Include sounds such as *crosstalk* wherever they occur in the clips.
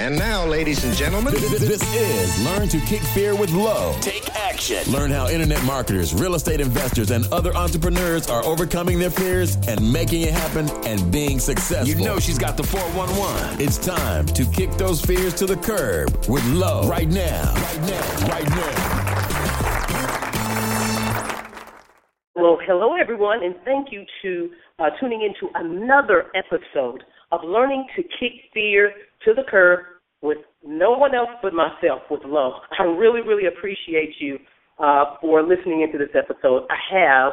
And now, ladies and gentlemen, This is Learn to Kick Fear with Love. Take action. Learn how internet marketers, real estate investors, and other entrepreneurs are overcoming their fears and making it happen and being successful. You know she's got the 411. it's time to kick those fears to the curb with Love right now. Right now. Right now. Well, hello everyone, and thank you to uh, tuning into another episode of Learning to Kick Fear to the Curb with no one else but myself, with love. I really, really appreciate you uh, for listening into this episode. I have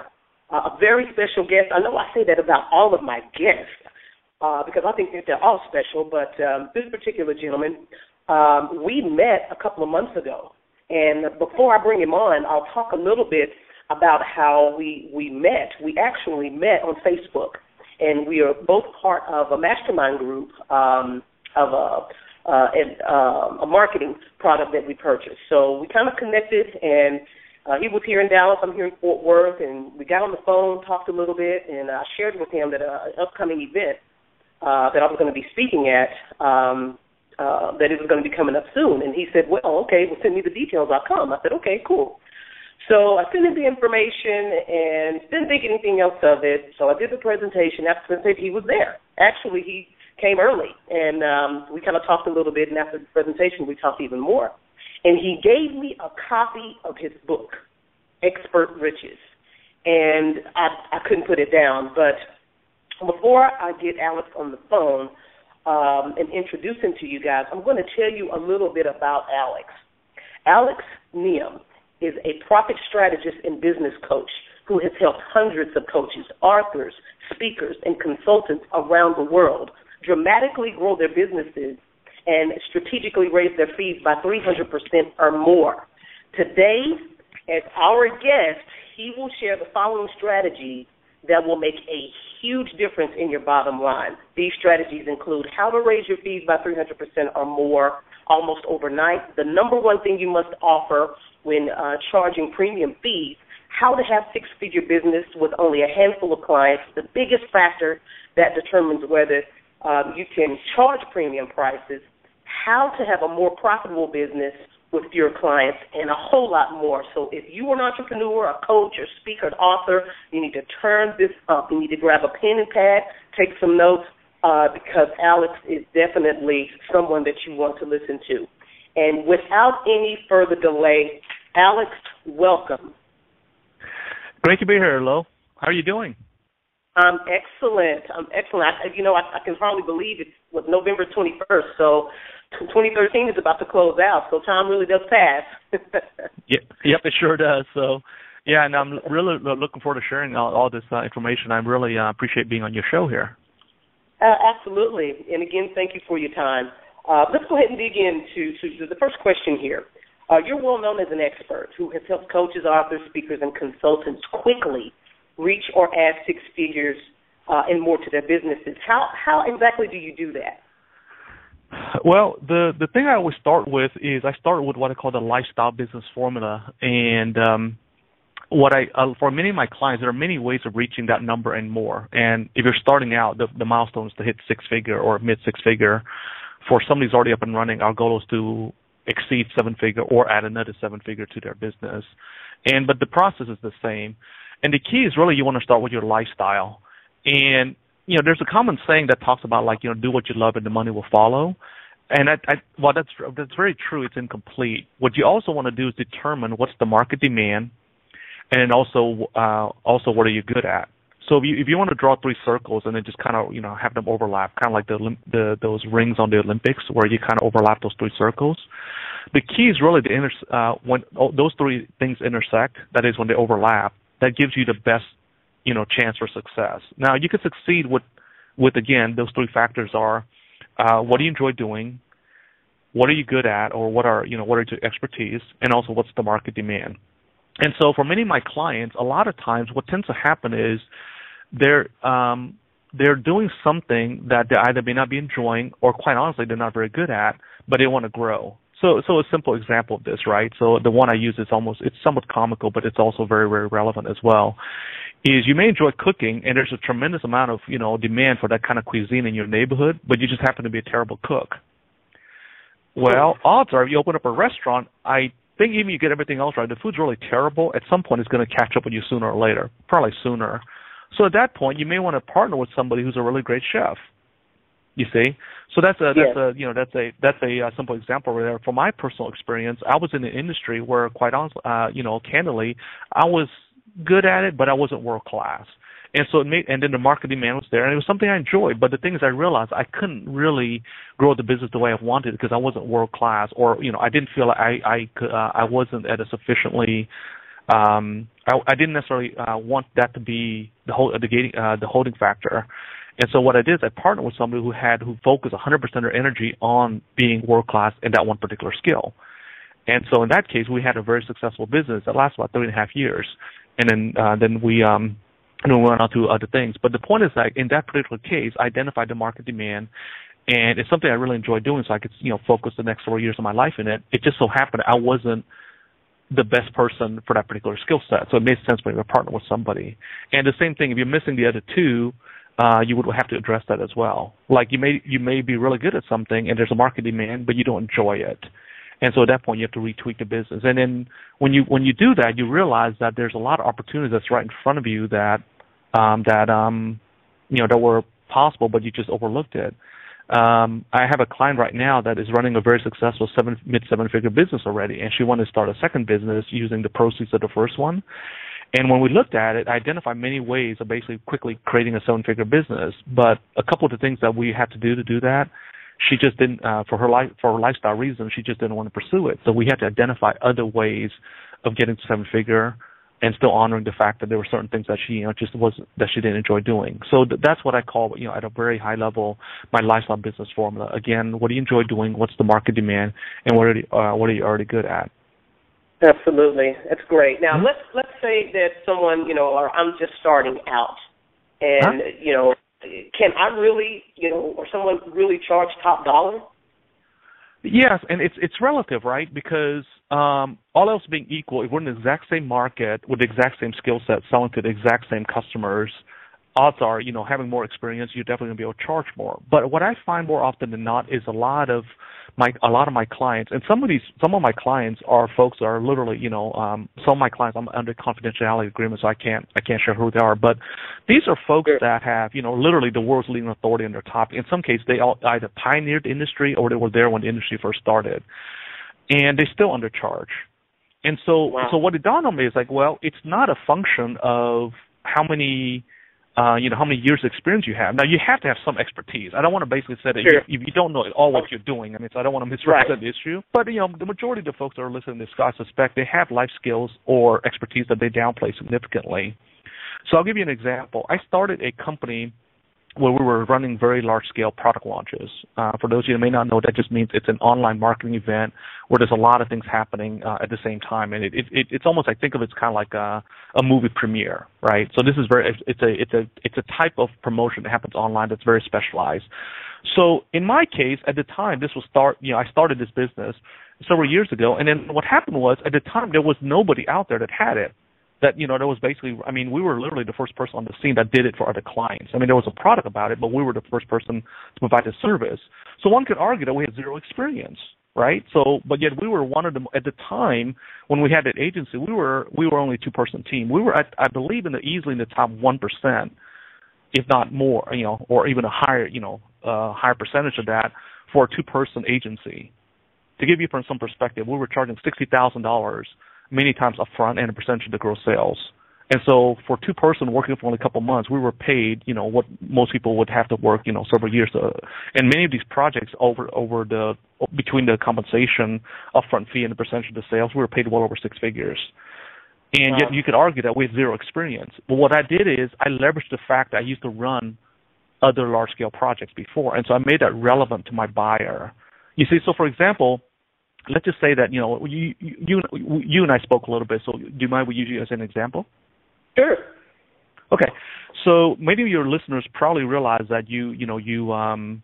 uh, a very special guest. I know I say that about all of my guests uh, because I think that they're all special, but um, this particular gentleman, um, we met a couple of months ago. And before I bring him on, I'll talk a little bit about how we we met. We actually met on Facebook, and we are both part of a mastermind group um, of a uh, and, uh, a marketing product that we purchased. So we kind of connected, and uh, he was here in Dallas. I'm here in Fort Worth, and we got on the phone, talked a little bit, and I shared with him that uh, an upcoming event uh, that I was going to be speaking at. Um, uh, that it was going to be coming up soon, and he said, "Well, okay, well, send me the details. I'll come." I said, "Okay, cool." So I sent him the information and didn't think anything else of it. So I did the presentation. After the presentation, he was there. Actually, he came early, and um, we kind of talked a little bit. And after the presentation, we talked even more. And he gave me a copy of his book, Expert Riches, and I, I couldn't put it down. But before I get Alex on the phone um, and introduce him to you guys, I'm going to tell you a little bit about Alex. Alex Nghiem is a profit strategist and business coach who has helped hundreds of coaches, authors, speakers, and consultants around the world dramatically grow their businesses and strategically raise their fees by 300% or more. Today, as our guest, he will share the following strategies that will make a huge difference in your bottom line. These strategies include how to raise your fees by 300% or more almost overnight, the number one thing you must offer when uh, charging premium fees, how to have six figure business with only a handful of clients, the biggest factor that determines whether um, you can charge premium prices, how to have a more profitable business with your clients, and a whole lot more. So if you are an entrepreneur, a coach, a speaker, an author, you need to turn this up. You need to grab a pen and pad, take some notes, uh, because Alex is definitely someone that you want to listen to. And without any further delay, Alex, welcome. Great to be here, Lo. How are you doing? I'm excellent. I'm excellent. I, you know, I, I can hardly believe it was November 21st. So 2013 is about to close out. So time really does pass. *laughs* Yeah, yep, it sure does. So, yeah, and I'm really looking forward to sharing all, all this uh, information. I really uh, appreciate being on your show here. Uh, absolutely. And again, thank you for your time. Uh, let's go ahead and dig into to the first question here. Uh, you're well known as an expert who has helped coaches, authors, speakers, and consultants quickly reach or add six figures uh, and more to their businesses. How how exactly do you do that? Well, the the thing I always start with is I start with what I call the lifestyle business formula, and um, what I uh, for many of my clients, there are many ways of reaching that number and more. And if you're starting out, the the milestone is to hit six figure or mid six figure. For somebody who's already up and running, our goal is to exceed seven figure or add another seven figure to their business. And but the process is the same. And the key is really you want to start with your lifestyle. And you know, there's a common saying that talks about like you know, do what you love and the money will follow. And I, I, well, that's that's very true. It's incomplete. What you also want to do is determine what's the market demand, and also uh, also what are you good at. So if you if you want to draw three circles and then just kind of you know have them overlap, kind of like the the those rings on the Olympics where you kind of overlap those three circles. The key is really the inter uh, when oh, those three things intersect. That is when they overlap. That gives you the best you know chance for success. Now you can succeed with with again those three factors are uh, what do you enjoy doing, what are you good at, or what are you know what are your expertise, and also what's the market demand. And so for many of my clients, a lot of times what tends to happen is they're um, they're doing something that they either may not be enjoying or quite honestly they're not very good at, but they want to grow. So so a simple example of this, right? So the one I use is almost it's somewhat comical, but it's also very very relevant as well. Is you may enjoy cooking and there's a tremendous amount of you know demand for that kind of cuisine in your neighborhood, but you just happen to be a terrible cook. Well, odds are if you open up a restaurant, I think even you get everything else right, the food's really terrible. At some point, it's going to catch up with you sooner or later, probably sooner. So at that point, you may want to partner with somebody who's a really great chef. You see, so that's a that's a you know that's a that's a, a simple example right there. From my personal experience, I was in an industry where, quite honestly, uh, you know, candidly, I was good at it, but I wasn't world class. And so it made, and then the marketing man was there, and it was something I enjoyed. But the thing is, I realized I couldn't really grow the business the way I wanted because I wasn't world class, or you know, I didn't feel like I I could, uh, I wasn't at a sufficiently um I, I didn't necessarily uh, want that to be the whole the gating uh, the holding factor. And so what I did is I partnered with somebody who had who focused 100% of their energy on being world class in that one particular skill. And so in that case, we had a very successful business that lasted about three and a half years. And then uh, then we um, and we went on to other things. But the point is that in that particular case, I identified the market demand, and it's something I really enjoy doing, so I could you know focus the next four years of my life in it. It just so happened I wasn't the best person for that particular skill set, so it made sense for me to partner with somebody. And the same thing, if you're missing the other two, uh, you would have to address that as well. Like you may you may be really good at something, and there's a market demand, but you don't enjoy it. And so at that point, you have to retweak the business. And then when you when you do that, you realize that there's a lot of opportunities that's right in front of you that um, that um, you know that were possible, but you just overlooked it. Um, I have a client right now that is running a very successful seven mid seven figure business already, and she wanted to start a second business using the proceeds of the first one. And when we looked at it, I identified many ways of basically quickly creating a seven figure business. But a couple of the things that we had to do to do that she just didn't uh, for her life for her lifestyle reasons she just didn't want to pursue it. So we had to identify other ways of getting to seven figure and still honoring the fact that there were certain things that she you know just wasn't that she didn't enjoy doing. So th- that's what i call you know at a very high level my lifestyle business formula. Again what do you enjoy doing? What's the market demand? And what are you, uh, what are you already good at Absolutely, that's great. Now mm-hmm. let's let's say that someone you know, or I'm just starting out, and huh? you know, can I really, you know, or someone really charge top dollar? Yes, and it's it's relative, right? Because um, all else being equal, if we're in the exact same market with the exact same skill set, selling to the exact same customers, odds are, you know, having more experience, you're definitely going to be able to charge more. But what I find more often than not is a lot of my a lot of my clients, and some of these some of my clients are folks that are literally, you know, um, some of my clients I'm under confidentiality agreement, so I can't I can't share who they are. But these are folks sure. that have, you know, literally the world's leading authority on their topic. In some cases, they all either pioneered the industry or they were there when the industry first started, and they're still undercharge. And so, wow. so what it dawned on me is like, well, it's not a function of how many uh, you know, how many years of experience you have. Now you have to have some expertise. I don't want to basically say that sure. you, you don't know all what you're doing. I mean, so I don't want to misrepresent right. the issue. But you know, the majority of the folks that are listening to this, I suspect they have life skills or expertise that they downplay significantly. So I'll give you an example. I started a company where we were running very large scale product launches. Uh, for those of you who may not know, that just means it's an online marketing event where there's a lot of things happening uh, at the same time, and it, it, it, it's almost I think of it as kind of like a, a movie premiere, right? So this is very it's a it's a it's a type of promotion that happens online that's very specialized. So in my case, at the time, this was start you know I started this business several years ago, and then what happened was at the time there was nobody out there that had it that you know that was basically I mean we were literally the first person on the scene that did it for other clients. I mean there was a product about it, but we were the first person to provide the service. So one could argue that we had zero experience, right? So but yet we were one of them at the time when we had that agency. We were we were only a two person team. We were at I believe in the easily in the top one percent, if not more, you know, or even a higher you know uh, higher percentage of that for a two person agency. To give you some perspective, we were charging sixty thousand dollars many times upfront and a percentage of the gross sales. And so for two person working for only a couple months, we were paid, you know, what most people would have to work, you know, several years. To, and many of these projects over over the between the compensation upfront fee and the percentage of the sales, we were paid well over six figures. And wow. yet you could argue that we had zero experience. But what I did is I leveraged the fact that I used to run other large scale projects before, and so I made that relevant to my buyer. You see, so for example, let's just say that you know you you you and I spoke a little bit. So do you mind we use you as an example? Sure. Okay, so many of your listeners probably realize that you you know you um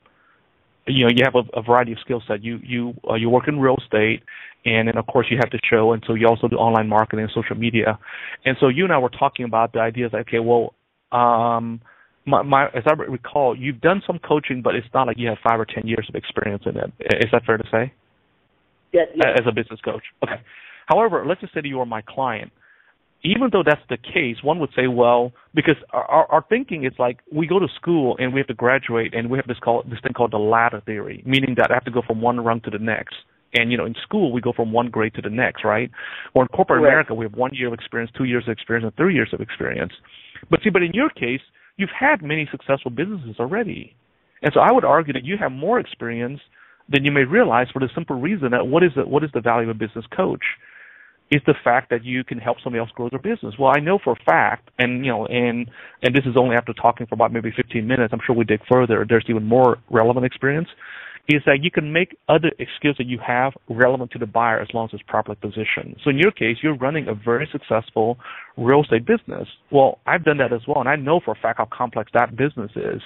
you know you have a, a variety of skill set. You you uh, you work in real estate, and then of course you have to show, and so you also do online marketing and social media. And so you and I were talking about the idea that okay, well, um, my, my as I recall, you've done some coaching, but it's not like you have five or ten years of experience in it. Is that fair to say? Yes. yes. As a business coach. Okay. However, let's just say that you are my client even though that's the case, one would say, well, because our, our thinking is like we go to school and we have to graduate and we have this call this thing called the ladder theory, meaning that I have to go from one rung to the next. And you know, in school we go from one grade to the next, right? Or in corporate America we have one year of experience, two years of experience, and three years of experience. But see, but in your case, you've had many successful businesses already, and so I would argue that you have more experience than you may realize for the simple reason that what is the, what is the value of a business coach? is the fact that you can help somebody else grow their business. Well, I know for a fact, and you know, and and this is only after talking for about maybe 15 minutes. I'm sure we dig further. There's even more relevant experience. Is that you can make other skills that you have relevant to the buyer as long as it's properly positioned. So in your case, you're running a very successful real estate business. Well, I've done that as well, and I know for a fact how complex that business is.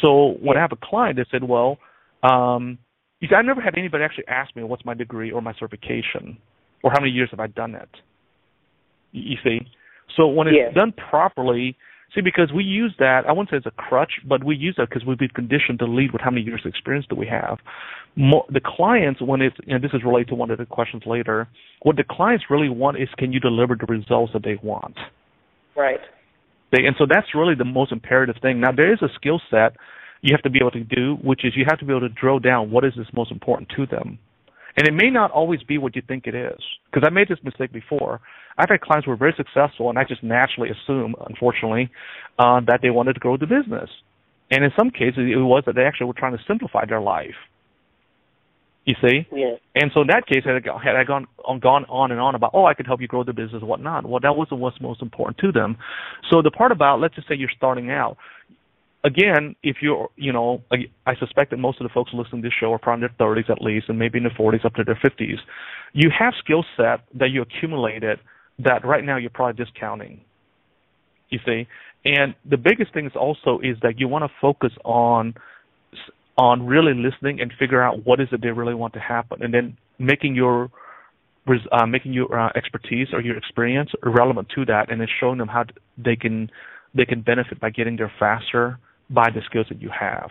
So when I have a client that said, "Well," um, you see, I never had anybody actually ask me what's my degree or my certification or how many years have I done it? You see, so when it's yes. done properly, see, because we use that, I wouldn't say it's a crutch, but we use that because we've been conditioned to lead with how many years of experience do we have. More, the clients, when it's, and this is related to one of the questions later, what the clients really want is can you deliver the results that they want? Right. They, and so that's really the most imperative thing. Now, there is a skill set you have to be able to do, which is you have to be able to drill down what is this most important to them. And it may not always be what you think it is. Because I made this mistake before. I've had clients who were very successful, and I just naturally assume, unfortunately, uh, that they wanted to grow the business. And in some cases, it was that they actually were trying to simplify their life. You see? Yeah. And so in that case, had I, had I gone on, gone on and on about, oh, I could help you grow the business and whatnot, well, that wasn't what's most important to them. So the part about, let's just say you're starting out, again, if you're, you know, I suspect that most of the folks listening to this show are probably in their 30s at least, and maybe in their 40s up to their 50s. You have skill set that you accumulated that right now you're probably discounting. You see, and the biggest thing is also is that you want to focus on on really listening and figure out what is it they really want to happen, and then making your uh, making your uh, expertise or your experience relevant to that, and then showing them how they can they can benefit by getting there faster by the skills that you have.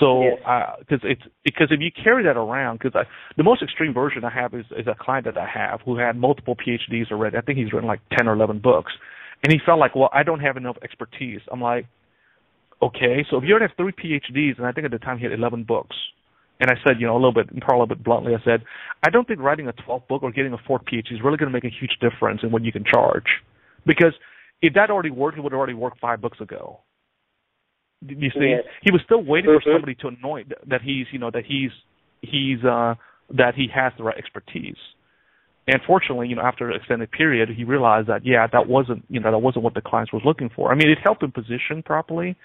So, because yes. it's because if you carry that around, because the most extreme version I have is, is a client that I have who had multiple PhDs already. I think he's written like ten or eleven books, and he felt like, well, I don't have enough expertise. I'm like, okay, so if you already have three PhDs, and I think at the time he had eleven books, and I said, you know, a little bit, probably a little bit bluntly, I said, I don't think writing a 12th book or getting a fourth PhD is really going to make a huge difference in what you can charge, because if that already worked, it would already work five books ago. You see, yes. he was still waiting mm-hmm. for somebody to anoint that he's, you know, that he's he's uh that he has the right expertise. And fortunately, you know, after an extended period, he realized that yeah, that wasn't you know that wasn't what the clients was looking for. I mean, it helped him position properly,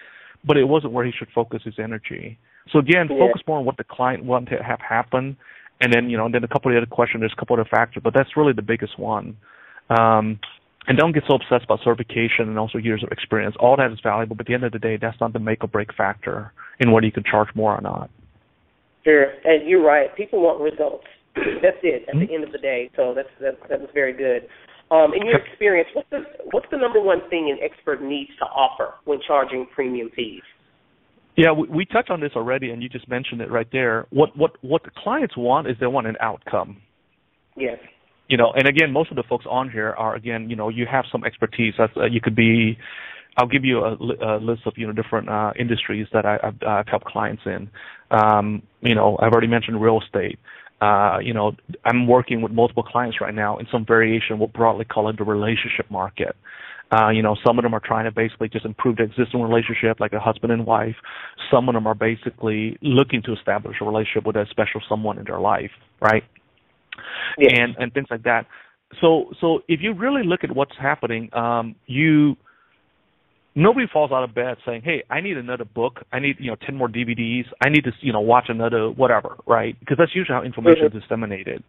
but it wasn't where he should focus his energy. So again, yeah. focus more on what the client wanted to have happen, and then you know, and then a couple of other questions. There's a couple of other factors, but that's really the biggest one. Um, and don't get so obsessed about certification and also years of experience. All that is valuable, but at the end of the day, that's not the make or break factor in whether you can charge more or not. Sure, and you're right. People want results. *clears throat* that's it at mm-hmm. the end of the day. So that's that's that's very good. Um, in your experience, what's the what's the number one thing an expert needs to offer when charging premium fees? Yeah, we, we touched on this already, and you just mentioned it right there. What what what the clients want is they want an outcome. Yes you know, and again, most of the folks on here are again, you know, you have some expertise. That's uh, you could be. I'll give you a, a list of you know different uh, industries that I, have I've helped clients in. Um, you know, I've already mentioned real estate. Uh, you know, I'm working with multiple clients right now in some variation. We'll broadly call it the relationship market. Uh, you know, some of them are trying to basically just improve the existing relationship, like a husband and wife. Some of them are basically looking to establish a relationship with a special someone in their life, right? Yes. And and things like that. So so if you really look at what's happening, um, you nobody falls out of bed saying, "Hey, I need another book. I need you know ten more DVDs. I need to you know watch another whatever." Right? Because that's usually how information Mhm. is disseminated.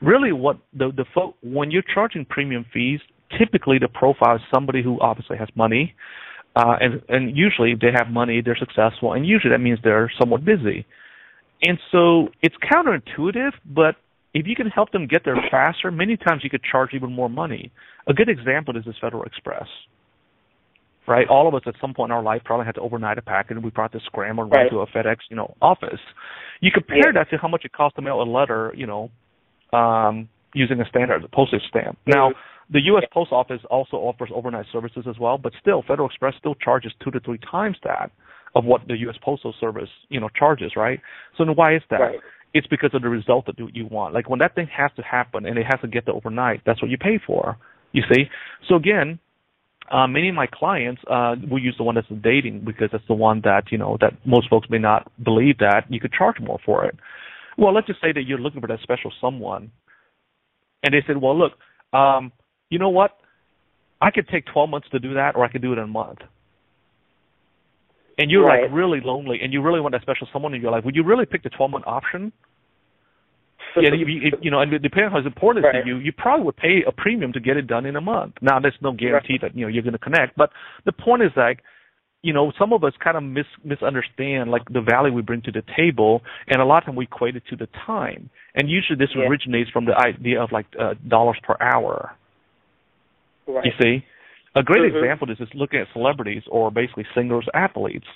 Really, what the the fo- when you're charging premium fees, typically the profile is somebody who obviously has money, uh, and and usually they have money, they're successful, and usually that means they're somewhat busy. And so it's counterintuitive, but if you can help them get there faster, many times you could charge even more money. A good example is this Federal Express right? All of us at some point in our life probably had to overnight a package, and we probably had to scramble and run Right. to a FedEx, you know, office. You compare Yeah. that to how much it costs to mail a letter, you know, um, using a standard postage stamp. Now, the U.S. Post Office also offers overnight services as well, but still, Federal Express still charges two to three times that of what the U.S. Postal Service, you know, charges, right? So then why is that? Right. It's because of the result that you want. Like when that thing has to happen and it has to get there overnight, that's what you pay for. You see? So again, uh, many of my clients uh, will use the one that's dating because that's the one that you know that most folks may not believe that you could charge more for it. Well, let's just say that you're looking for that special someone, and they said, "Well, look, um, you know what? I could take 12 months to do that, or I could do it in a month." And you're Right. like really lonely, and you really want that special someone in your life. Would you really pick the 12 month option? yeah, you, you, you know, and depending on how important Right. to you, you probably would pay a premium to get it done in a month. Now, there's no guarantee that you know you're going to connect, but the point is like, you know, some of us kind of mis- misunderstand like the value we bring to the table, and a lot of time we equate it to the time. And usually, this Yeah. originates from the idea of like uh, dollars per hour. Right. You see, a great Mhm. example is just looking at celebrities or basically singers, athletes.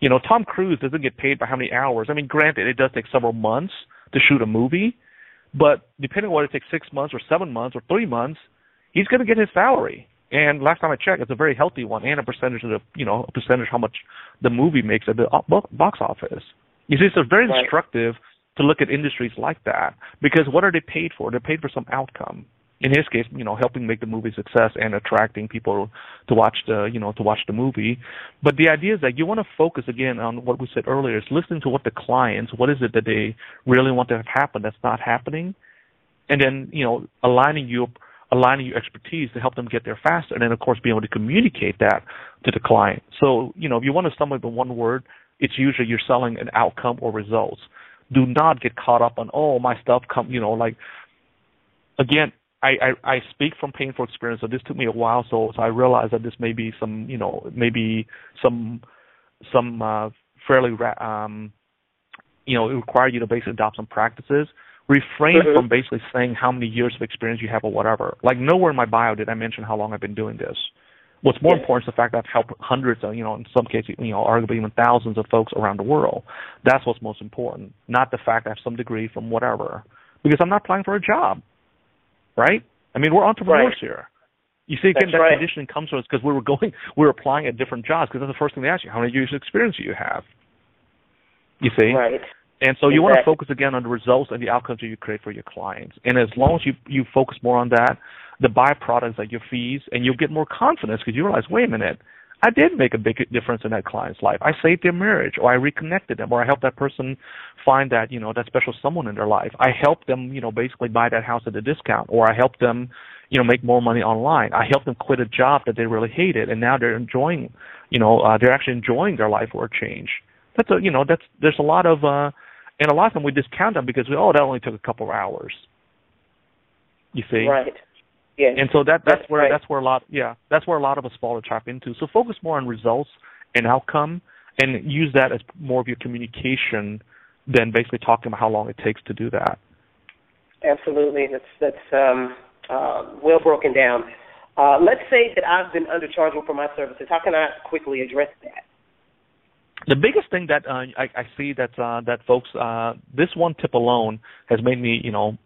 You know, Tom Cruise doesn't get paid by how many hours. I mean, granted, it does take several months to shoot a movie, but depending on whether it takes six months or seven months or three months, he's going to get his salary. And last time I checked, it's a very healthy one, and a percentage of the, you know, a percentage how much the movie makes at the box office. You see, so it's very Right. instructive to look at industries like that because what are they paid for? They're paid for some outcome. In his case, you know, helping make the movie a success and attracting people to watch the, you know, to watch the movie. But the idea is that you want to focus again on what we said earlier: is listening to what the clients, what is it that they really want to have happen that's not happening, and then you know, aligning your aligning your expertise to help them get there faster, and then of course being able to communicate that to the client. So you know, if you want to sum up in one word, it's usually you're selling an outcome or results. Do not get caught up on oh my stuff come you know like again I, I, I speak from painful experience, so this took me a while. So, so I realized that this may be some, you know, maybe some, some uh, fairly, ra- um, you know, it require you to basically adopt some practices. Refrain Mhm. from basically saying how many years of experience you have or whatever. Like nowhere in my bio did I mention how long I've been doing this. What's more Yes. important is the fact that I've helped hundreds, of, you know, in some cases, you know, arguably even thousands of folks around the world. That's what's most important, not the fact I have some degree from whatever. Because I'm not applying for a job right? I mean, we're entrepreneurs Right. here. You see, again, That's that right. conditioning comes from us because we were going, *laughs* we were applying at different jobs because that's the first thing they ask you: how many years of experience do you have? You see, Right. and so you want to focus again on the results and the outcomes that you create for your clients. And as long as you you focus more on that, the byproducts like your fees, and you'll get more confidence because you realize, wait a minute, I did make a big difference in that client's life. I saved their marriage, or I reconnected them, or I helped that person find that you know that special someone in their life. I helped them, you know, basically buy that house at a discount, or I helped them, you know, make more money online. I helped them quit a job that they really hated, and now they're enjoying, you know, uh, they're actually enjoying their life or change. That's a, you know, that's there's a lot of, uh, and a lot of them we discount them because we, oh, that only took a couple of hours. You see, Right. Yes. and so that that's, That's where right. that's where a lot yeah that's where a lot of us fall to trap into. So focus more on results and outcome, and use that as more of your communication than basically talking about how long it takes to do that. Absolutely. That's that's um, uh, well broken down. Uh, let's say that I've been undercharging for my services. How can I quickly address that? The biggest thing that uh, I, I see that uh, that folks uh, this one tip alone has made me you know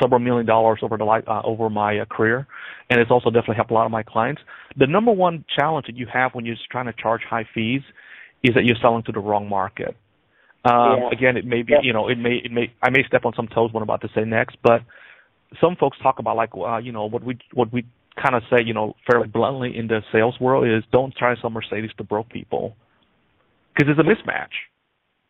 several million dollars over the life, uh, over my uh, career, and it's also definitely helped a lot of my clients. The number one challenge that you have when you're trying to charge high fees is that you're selling to the wrong market. Um, Yeah. Again, it may be you know it may it may I may step on some toes what I'm about to say next, but some folks talk about like uh, you know what we what we kind of say, you know, fairly bluntly in the sales world is don't try to sell Mercedes to broke people because it's a mismatch.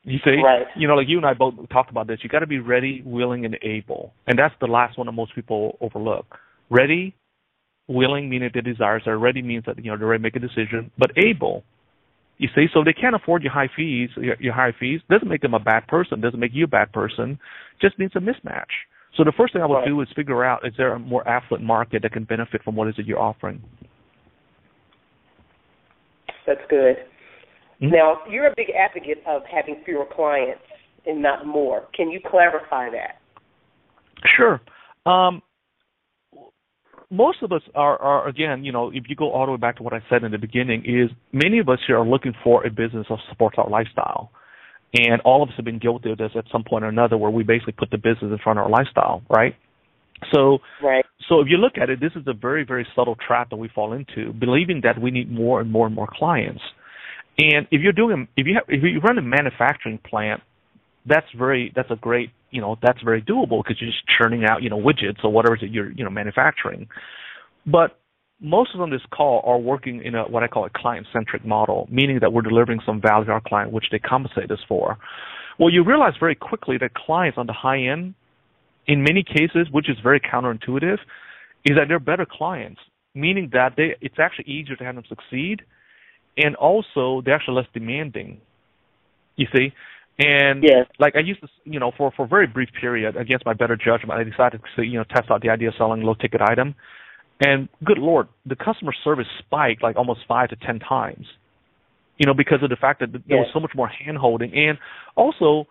You see, right. you know, like you and I both talked about this. You got to be ready, willing, and able, and that's the last one that most people overlook. Ready, willing, meaning the desires. Are ready means that you know they're ready to make a decision, but able. You see, so they can't afford your high fees. Your, your high fees doesn't make them a bad person. Doesn't make you a bad person. Just means a mismatch. So the first thing I would right. do is figure out is there a more affluent market that can benefit from what is it you're offering. That's good. Mm-hmm. Now, you're a big advocate of having fewer clients and not more. Can you clarify that? Sure. Um, most of us are, are, again, you know, if you go all the way back to what I said in the beginning, is many of us here are looking for a business that supports our lifestyle. And all of us have been guilty of this at some point or another where we basically put the business in front of our lifestyle, right? So, right. so if you look at it, this is a very, very subtle trap that we fall into, believing that we need more and more and more clients. And if you're doing, if you have, if you run a manufacturing plant, that's very, that's a great, you know, that's very doable because you're just churning out, you know, widgets or whatever that you're, you know, manufacturing. But most of us on this call are working in a what I call a client-centric model, meaning that we're delivering some value to our client, which they compensate us for. Well, you realize very quickly that clients on the high end, in many cases, which is very counterintuitive, is that they're better clients, meaning that they it's actually easier to have them succeed and also they're actually less demanding. You see, and yes. like I used to, you know, for for a very brief period, against my better judgment, I decided to you know test out the idea of selling low ticket item, and good lord, the customer service spiked like almost five to ten times. You know, because of the fact that there yes. was so much more hand holding, and also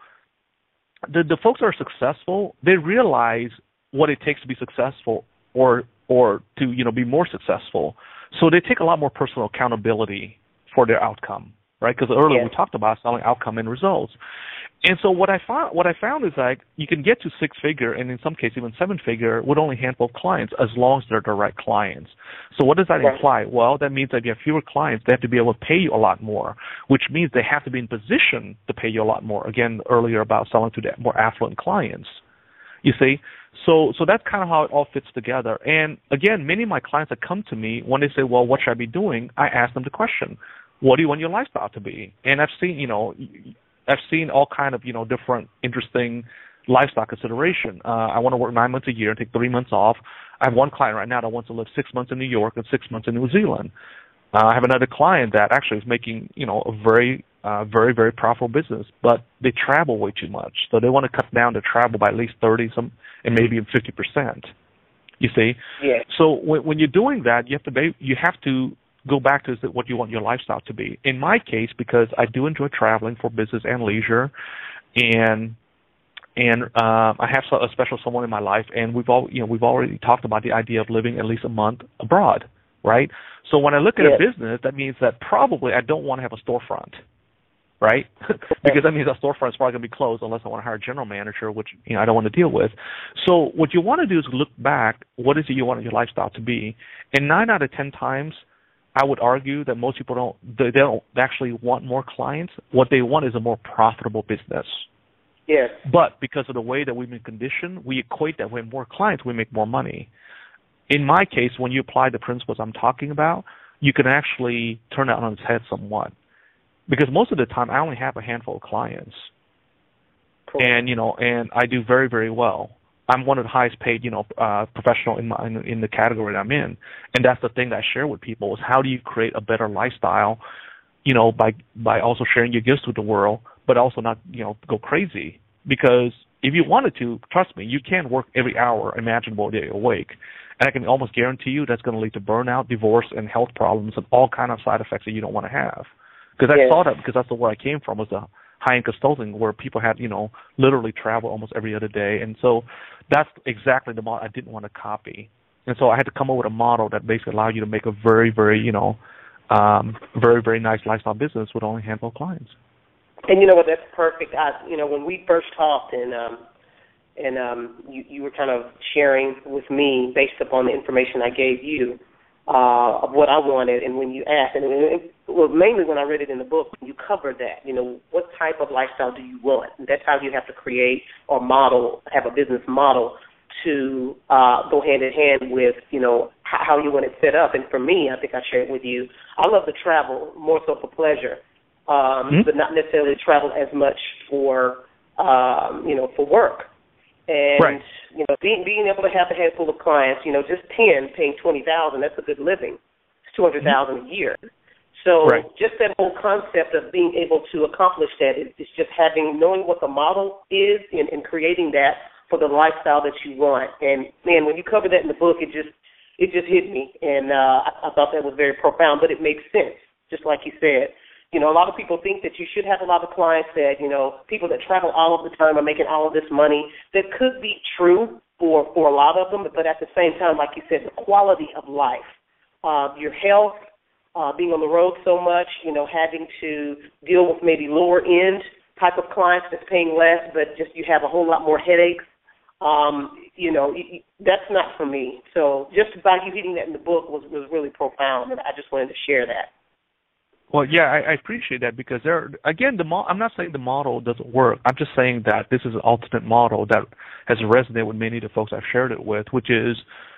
the the folks that are successful, they realize what it takes to be successful or or to you know be more successful. So they take a lot more personal accountability for their outcome, right? Because earlier we talked about selling outcome and results. And so what I found what I found is like you can get to six figure and in some cases even seven figure with only a handful of clients as long as they're the right clients. So what does that right. imply? Well, that means that if you have fewer clients, they have to be able to pay you a lot more, which means they have to be in position to pay you a lot more. Again, earlier about selling to the more affluent clients. You see? So so that's kind of how it all fits together. And again, many of my clients that come to me when they say, "Well, what should I be doing?" I ask them the question, "What do you want your lifestyle to be?" And I've seen, you know, I've seen all kind of you know different interesting lifestyle consideration. Uh, I want to work nine months a year and take three months off. I have one client right now that wants to live six months in New York and six months in New Zealand. Uh, I have another client that actually is making you know a very uh, very very profitable business, but they travel way too much, so they want to cut down the travel by at least thirty some and maybe even fifty percent. You see, yeah. So when, when you're doing that, you have to be, you have to go back to what you want your lifestyle to be. In my case, because I do enjoy traveling for business and leisure, and and um, I have a special someone in my life, and we've all you know we've already talked about the idea of living at least a month abroad, right? So when I look at yes. a business, that means that probably I don't want to have a storefront, right? *laughs* because that means that storefront is probably going to be closed unless I want to hire a general manager, which you know I don't want to deal with. So what you want to do is look back. What is it you want your lifestyle to be? And nine out of ten times, I would argue that most people don't they don't actually want more clients. What they want is a more profitable business. Yes. But because of the way that we've been conditioned, we equate that with more clients, we make more money. In my case, when you apply the principles I'm talking about, you can actually turn that on its head somewhat. Because most of the time, I only have a handful of clients, cool. and you know, and I do very, very well. I'm one of the highest paid, you know, uh, professional in my in, in the category that I'm in, and that's the thing that I share with people is how do you create a better lifestyle, you know, by by also sharing your gifts with the world, but also not, you know, go crazy. Because if you wanted to, trust me, you can work every hour imaginable day awake, and I can almost guarantee you that's going to lead to burnout, divorce, and health problems, and all kind of side effects that you don't want to have. Because I saw that because that's the where I came from was the high-end consulting where people had, you know, literally travel almost every other day. And so that's exactly the model I didn't want to copy. And so I had to come up with a model that basically allowed you to make a very, very, you know, um, very, very nice lifestyle business with only a handful of clients. And you know what? That's perfect. I, you know, when we first talked, and um, and um, you, you were kind of sharing with me based upon the information I gave you uh, of what I wanted, and when you asked, and, and well, mainly when I read it in the book, you covered that. You know, what type of lifestyle do you want? And that's how you have to create or model, have a business model to uh, go hand in hand with you know how, you want it set up. And for me, I think I shared with you, I love to travel more so for pleasure, um, mm-hmm. but not necessarily travel as much for um, you know for work. And right. you know, being being able to have a handful of clients, you know, just ten paying twenty thousand, that's a good living. It's two hundred thousand mm-hmm. a year. So right. just that whole concept of being able to accomplish that is, is just having knowing what the model is and, and creating that for the lifestyle that you want. And man, when you cover that in the book, it just it just hit me, and uh, I, I thought that was very profound. But it makes sense, just like you said. You know, a lot of people think that you should have a lot of clients that you know people that travel all of the time are making all of this money. That could be true for for a lot of them, but at the same time, like you said, the quality of life, uh, your health uh, being on the road so much, you know, having to deal with maybe lower end type of clients that's paying less, but just you have a whole lot more headaches. Um, you know, that's not for me. So just by you hitting that in the book was was really profound, and I just wanted to share that. Well, yeah, I, I appreciate that because there, again, the mo- I'm not saying the model doesn't work. I'm just saying that this is an alternate model that has resonated with many of the folks I've shared it with, which is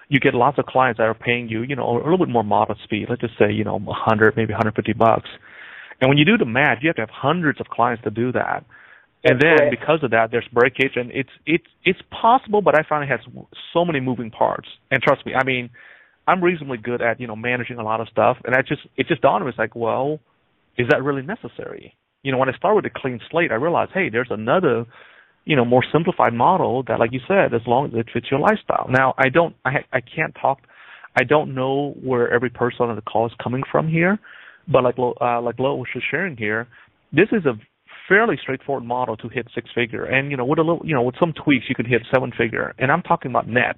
you get lots of clients that are paying you, you know, a little bit more modest fee. Let's just say, you know, 100, maybe 150 bucks. And when you do the math, you have to have hundreds of clients to do that. And then because of that, there's breakage, and it's it's it's possible, but I find it has so many moving parts. And trust me, I mean, I'm reasonably good at you know managing a lot of stuff, and I just it just dawned on me, it's like, well, is that really necessary? You know, when I start with a clean slate, I realized, hey, there's another you know more simplified model that like you said as long as it fits your lifestyle. Now i don't i i can't talk i don't know where every person on the call is coming from here but like uh like Lo was just sharing here this is a fairly straightforward model to hit six figure. And you know with a little you know with some tweaks you could hit seven figure. And i'm talking about net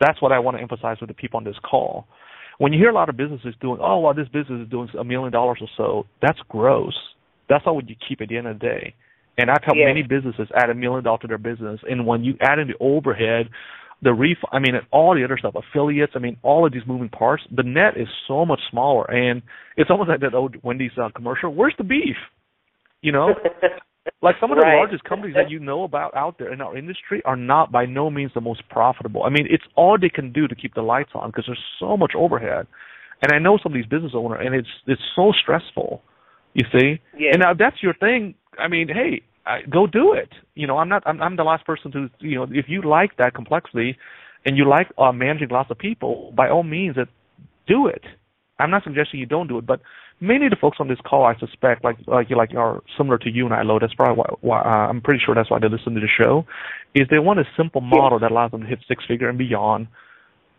that's what i want to emphasize with the people on this call when you hear a lot of businesses doing oh well this business is doing a million dollars or so that's gross that's not what you keep at the end of the day and I've helped many businesses add a million dollars to their business. And when you add in the overhead, the ref, I mean, all the other stuff, affiliates, I mean, all of these moving parts, the net is so much smaller. And it's almost like that old Wendy's uh, commercial. Where's the beef? You know, *laughs* like some of the right. largest companies that you know about out there in our industry are not by no means the most profitable. I mean, it's all they can do to keep the lights on because there's so much overhead. And I know some of these business owners, and it's it's so stressful. You see, yeah. and now that's your thing. I mean, hey, I, go do it. You know, I'm not. I'm, I'm the last person to. You know, if you like that complexity, and you like uh, managing lots of people, by all means, it, do it. I'm not suggesting you don't do it, but many of the folks on this call, I suspect, like like you like are similar to you and I, Lo. That's probably why, why uh, I'm pretty sure that's why they listen to the show. Is they want a simple model that allows them to hit six figure and beyond,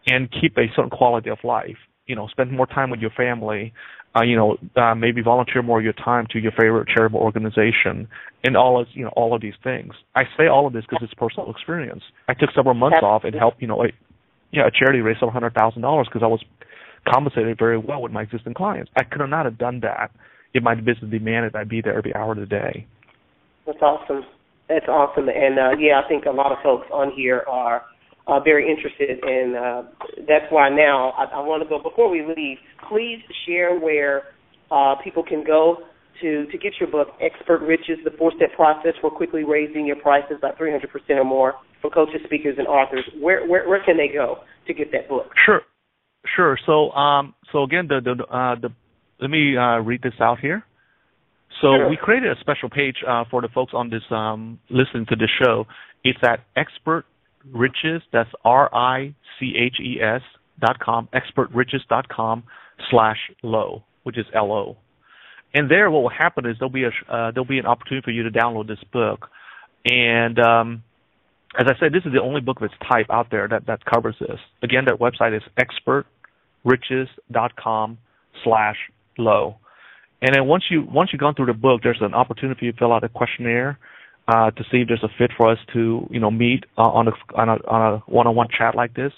and keep a certain quality of life. You know, spend more time with your family, uh, you know, uh, maybe volunteer more of your time to your favorite charitable organization, and all of you know all of these things. I say all of this because it's personal experience. I took several months off and helped you know, a, know, a charity raise several hundred thousand dollars because I was compensated very well with my existing clients. I could not have done that if my business demanded I be there every hour of the day. That's awesome. That's awesome, and uh, yeah, I think a lot of folks on here are uh, very interested, and uh, that's why now I, I want to go. Before we leave, please share where uh, people can go to to get your book, Expert Riches: The Four Step Process for Quickly Raising Your Prices by 300 percent or more for coaches, speakers, and authors. Where where where can they go to get that book? Sure, sure. So um so again the the uh, the let me uh, read this out here. So sure. we created a special page uh, for the folks on this um, listening to this show. It's at expert riches. That's R I C H E S dot com, expertriches dot com slash low, which is L O. And there, what will happen is there'll be a uh, there'll be an opportunity for you to download this book. And um, as I said, this is the only book of its type out there that that covers this. Again, that website is expertriches.com slash low. And then once you once you've gone through the book, there's an opportunity to fill out a questionnaire uh, to see if there's a fit for us to you know meet uh, on a on a on a one-on-one chat like this.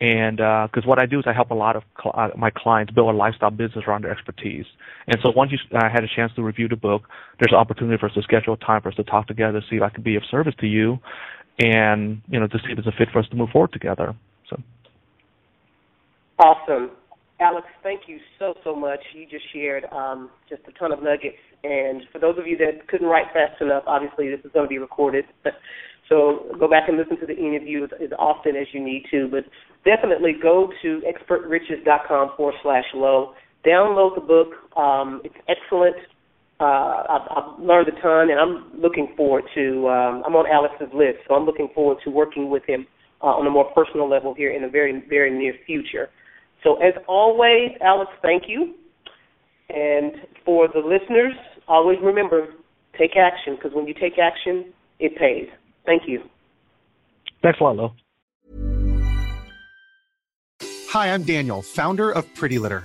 And because uh, what I do is I help a lot of cl- uh, my clients build a lifestyle business around their expertise. And so once you uh, had a chance to review the book, there's an opportunity for us to schedule a time for us to talk together, see if I can be of service to you, and you know to see if it's a fit for us to move forward together. So. Awesome. Alex, thank you so, so much. You just shared um, just a ton of nuggets. And for those of you that couldn't write fast enough, obviously this is going to be recorded. *laughs* So go back and listen to the interview as, often as you need to. But definitely go to expertriches.com forward slash low. Download the book. Um, it's excellent. Uh, I've, I've learned a ton, and I'm looking forward to. Um, I'm on Alex's list, so I'm looking forward to working with him uh, on a more personal level here in the very, very near future. So, as always, Alex, thank you. And for the listeners, always remember take action because when you take action, it pays. Thank you. Thanks a lot, Lo. Hi, I'm Daniel, founder of Pretty Litter.